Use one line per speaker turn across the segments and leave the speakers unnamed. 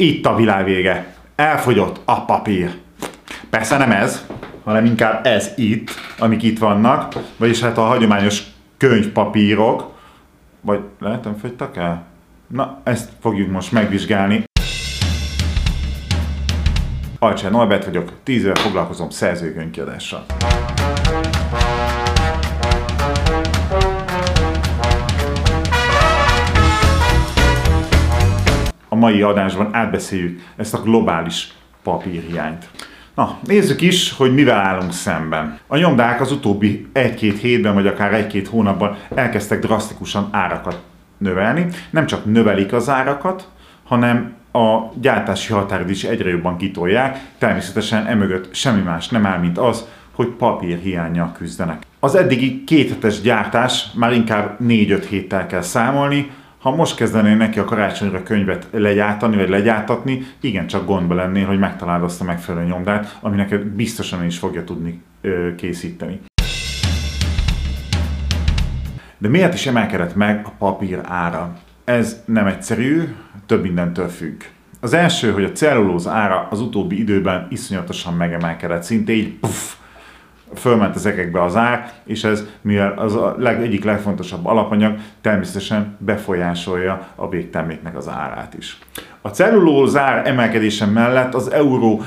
itt a világ vége. Elfogyott a papír. Persze nem ez, hanem inkább ez itt, amik itt vannak, vagyis hát a hagyományos könyvpapírok, vagy lehet nem fogytak el? Na, ezt fogjuk most megvizsgálni. Alcsán Norbert vagyok, 10 éve foglalkozom szerzőkönyvkiadással. Mai adásban átbeszéljük ezt a globális papírhiányt. Na, nézzük is, hogy mivel állunk szemben. A nyomdák az utóbbi egy-két hétben, vagy akár egy-két hónapban elkezdtek drasztikusan árakat növelni. Nem csak növelik az árakat, hanem a gyártási határid is egyre jobban kitolják. Természetesen emögött semmi más nem áll, mint az, hogy papír hiányjal küzdenek. Az eddigi kéthetes gyártás már inkább 4-5 héttel kell számolni, ha most kezdenél neki a karácsonyra könyvet legyártani, vagy legyártatni, igen, csak gondba lennél, hogy megtaláld azt a megfelelő nyomdát, ami neked biztosan is fogja tudni ö, készíteni. De miért is emelkedett meg a papír ára? Ez nem egyszerű, több mindentől függ. Az első, hogy a cellulóz ára az utóbbi időben iszonyatosan megemelkedett, szinte így puff, fölment az egekbe az ár, és ez, mivel az a leg, egyik legfontosabb alapanyag, természetesen befolyásolja a végterméknek az árát is. A cellulóz ár emelkedése mellett az euró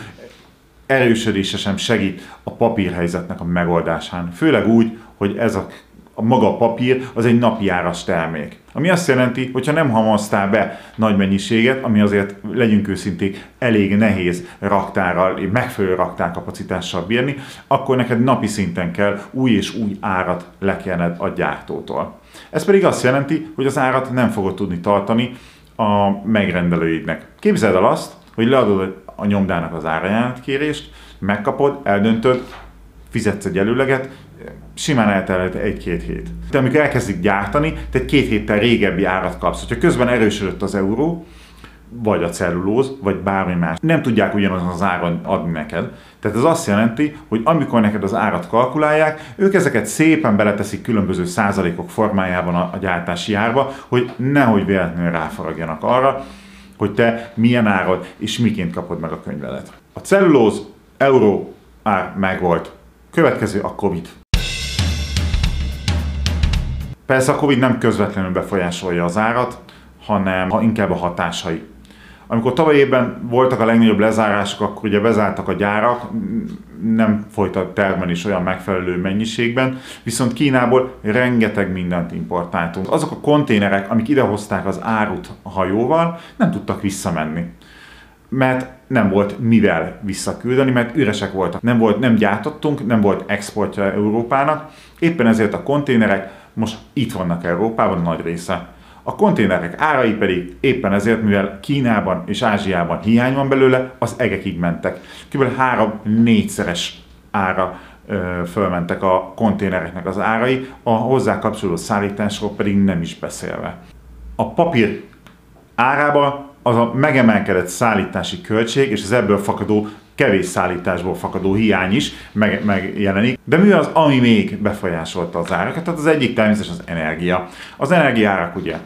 erősödése sem segít a papírhelyzetnek a megoldásán. Főleg úgy, hogy ez a a maga papír az egy napi áras termék. Ami azt jelenti, hogyha nem hamaztál be nagy mennyiséget, ami azért legyünk őszinték elég nehéz raktárral, megfelelő raktárkapacitással bírni, akkor neked napi szinten kell új és új árat lekerned a gyártótól. Ez pedig azt jelenti, hogy az árat nem fogod tudni tartani a megrendelőidnek. Képzeld el azt, hogy leadod a nyomdának az árajánlatkérést, megkapod, eldöntöd, fizetsz egy előleget, simán eltelhet egy-két hét. De amikor elkezdik gyártani, te egy két héttel régebbi árat kapsz. Hogyha közben erősödött az euró, vagy a cellulóz, vagy bármi más. Nem tudják ugyanazon az áron adni neked. Tehát ez azt jelenti, hogy amikor neked az árat kalkulálják, ők ezeket szépen beleteszik különböző százalékok formájában a, a gyártási árba, hogy nehogy véletlenül ráfaragjanak arra, hogy te milyen árad és miként kapod meg a könyvelet. A cellulóz, euró ár megvolt. Következő a Covid. Persze a Covid nem közvetlenül befolyásolja az árat, hanem inkább a hatásai. Amikor tavaly évben voltak a legnagyobb lezárások, akkor ugye bezártak a gyárak, nem folyt a termelés olyan megfelelő mennyiségben, viszont Kínából rengeteg mindent importáltunk. Azok a konténerek, amik idehozták az árut a hajóval, nem tudtak visszamenni mert nem volt mivel visszaküldeni, mert üresek voltak. Nem, volt, nem gyártottunk, nem volt exportja Európának, éppen ezért a konténerek most itt vannak Európában a nagy része. A konténerek árai pedig éppen ezért, mivel Kínában és Ázsiában hiány van belőle, az egekig mentek. Kb. 3-4-szeres ára ö, fölmentek a konténereknek az árai, a hozzá kapcsolódó szállításról pedig nem is beszélve. A papír árába az a megemelkedett szállítási költség és az ebből fakadó kevés szállításból fakadó hiány is meg, megjelenik. De mi az, ami még befolyásolta az árakat? Tehát az egyik természetesen az energia. Az energiárak ugye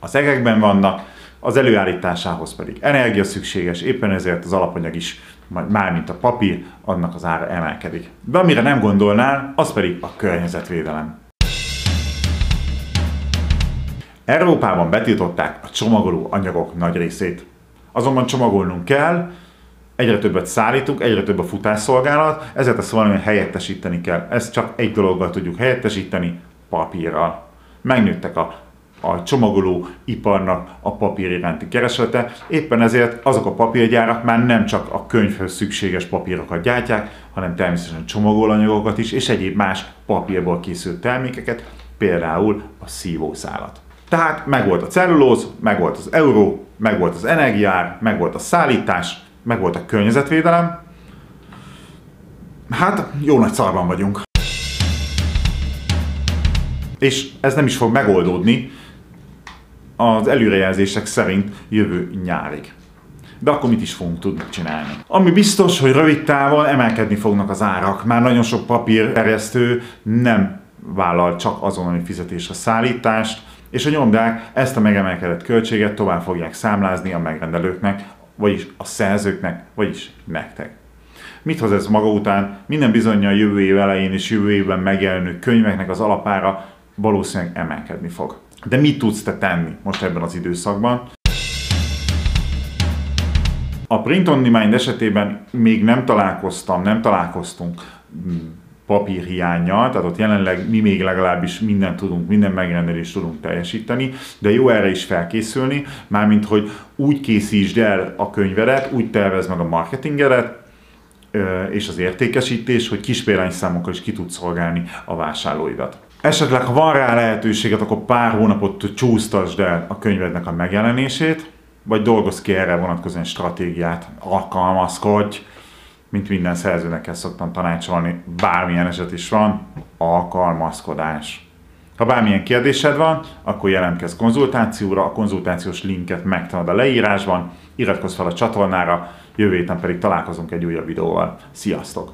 az egekben vannak, az előállításához pedig energia szükséges, éppen ezért az alapanyag is, mármint a papír, annak az ára emelkedik. De amire nem gondolnál, az pedig a környezetvédelem. Európában betiltották a csomagoló anyagok nagy részét. Azonban csomagolnunk kell, egyre többet szállítunk, egyre több a futásszolgálat, ezért ezt valami helyettesíteni kell. Ezt csak egy dologgal tudjuk helyettesíteni, papírral. Megnőttek a, a csomagoló iparnak a papír iránti kereslete, éppen ezért azok a papírgyárak már nem csak a könyvhöz szükséges papírokat gyártják, hanem természetesen csomagolóanyagokat is, és egyéb más papírból készült termékeket, például a szívószálat. Tehát megvolt a cellulóz, megvolt az euró, megvolt az energiár, megvolt a szállítás, megvolt a környezetvédelem. Hát jó nagy szarban vagyunk. És ez nem is fog megoldódni az előrejelzések szerint jövő nyárig. De akkor mit is fogunk tudni csinálni? Ami biztos, hogy rövid távon emelkedni fognak az árak. Már nagyon sok papírterjesztő nem vállal csak azonnali fizetésre szállítást, és a nyomdák ezt a megemelkedett költséget tovább fogják számlázni a megrendelőknek vagyis a szerzőknek, vagyis nektek. Mit hoz ez maga után? Minden bizonyal jövő év elején és jövő évben megjelenő könyveknek az alapára valószínűleg emelkedni fog. De mit tudsz te tenni most ebben az időszakban? A Print on Demand esetében még nem találkoztam, nem találkoztunk papírhiányjal, tehát ott jelenleg mi még legalábbis mindent tudunk, minden megrendelést tudunk teljesíteni, de jó erre is felkészülni, mármint hogy úgy készítsd el a könyvedet, úgy tervez meg a marketingedet, és az értékesítés, hogy kis példányszámokkal is ki tudsz szolgálni a vásárlóidat. Esetleg, ha van rá lehetőséget, akkor pár hónapot csúsztasd el a könyvednek a megjelenését, vagy dolgozz ki erre vonatkozóan stratégiát, alkalmazkodj, mint minden szerzőnek ezt szoktam tanácsolni, bármilyen eset is van, alkalmazkodás. Ha bármilyen kérdésed van, akkor jelentkezz konzultációra, a konzultációs linket megtalálod a leírásban, iratkozz fel a csatornára, jövő héten pedig találkozunk egy újabb videóval. Sziasztok!